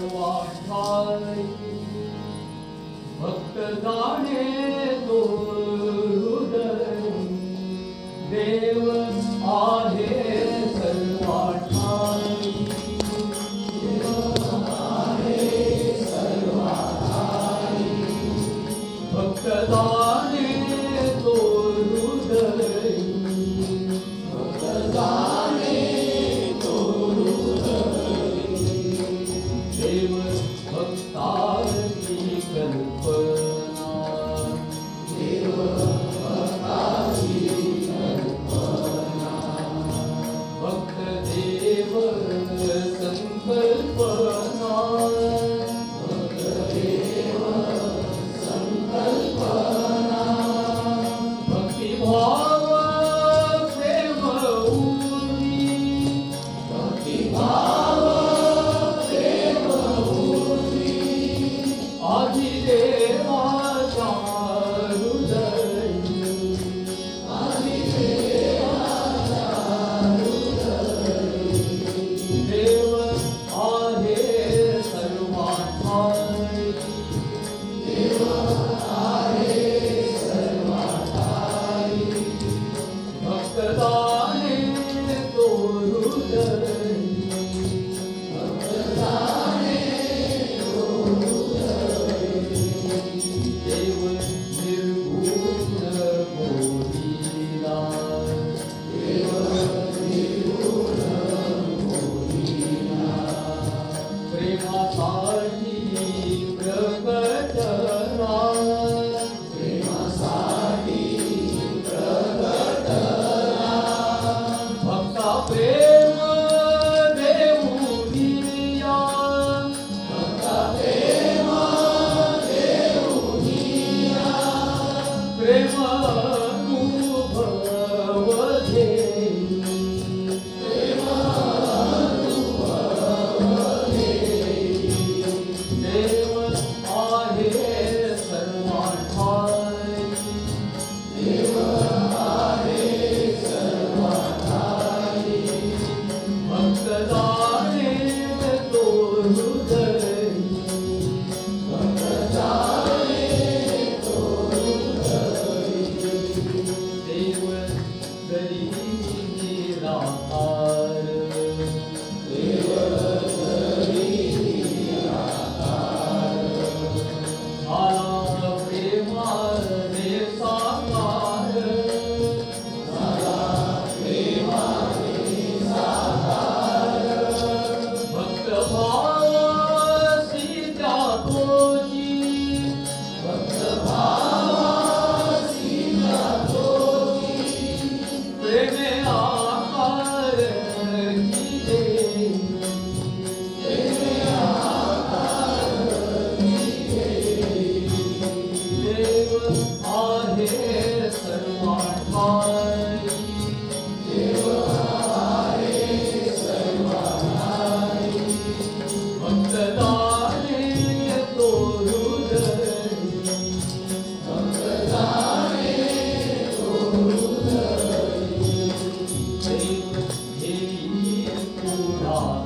सर्वार्थाय भक्त जाणे तो हृदय देव आ वक्रदेव सङ्कल्पना Lord.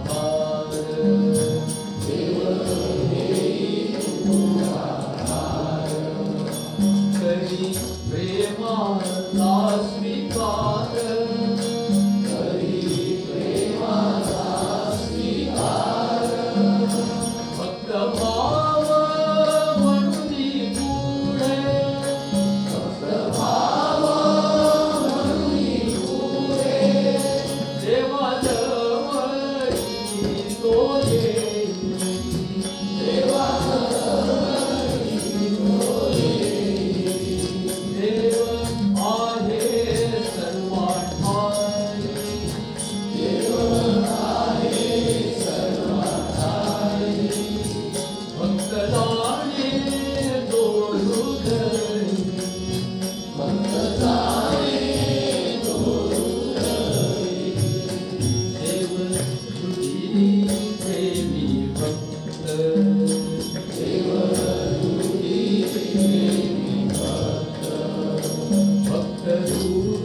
Oh,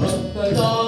But uh,